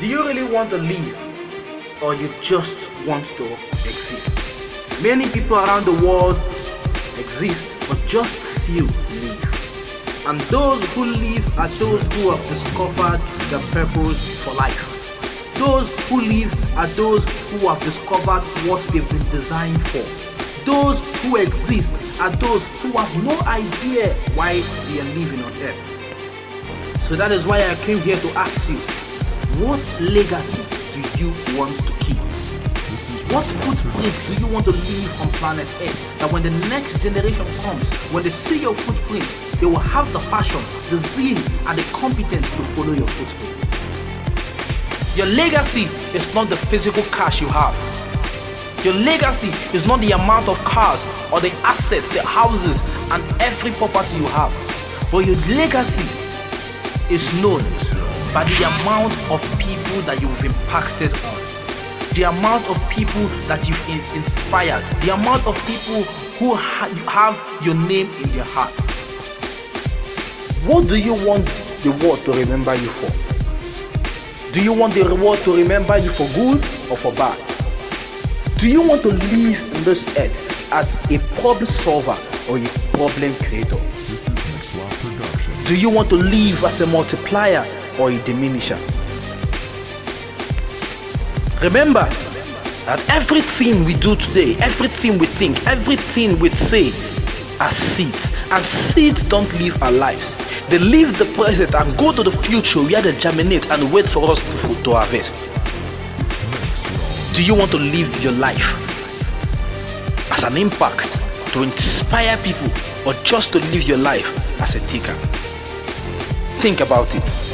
Do you really want to live or you just want to exist? Many people around the world exist, but just few live. And those who live are those who have discovered the purpose for life. Those who live are those who have discovered what they've been designed for. Those who exist are those who have no idea why they are living on earth. So that is why I came here to ask you what legacy do you want to keep? What footprint do you want to leave on planet Earth? That when the next generation comes, when they see your footprint, they will have the passion, the zeal, and the competence to follow your footprint. Your legacy is not the physical cash you have. Your legacy is not the amount of cars or the assets, the houses, and every property you have. But your legacy is known by the amount of people that you've impacted on, the amount of people that you've inspired, the amount of people who ha- have your name in their heart. What do you want the world to remember you for? Do you want the world to remember you for good or for bad? Do you want to live on this earth as a problem solver or a problem creator? This is Next Law Production. Do you want to live as a multiplier or a diminisher? Remember that everything we do today, everything we think, everything we say are seeds. And seeds don't live our lives. They live the present and go to the future where they germinate and wait for us to, to harvest. Do you want to live your life as an impact to inspire people or just to live your life as a taker? Think about it.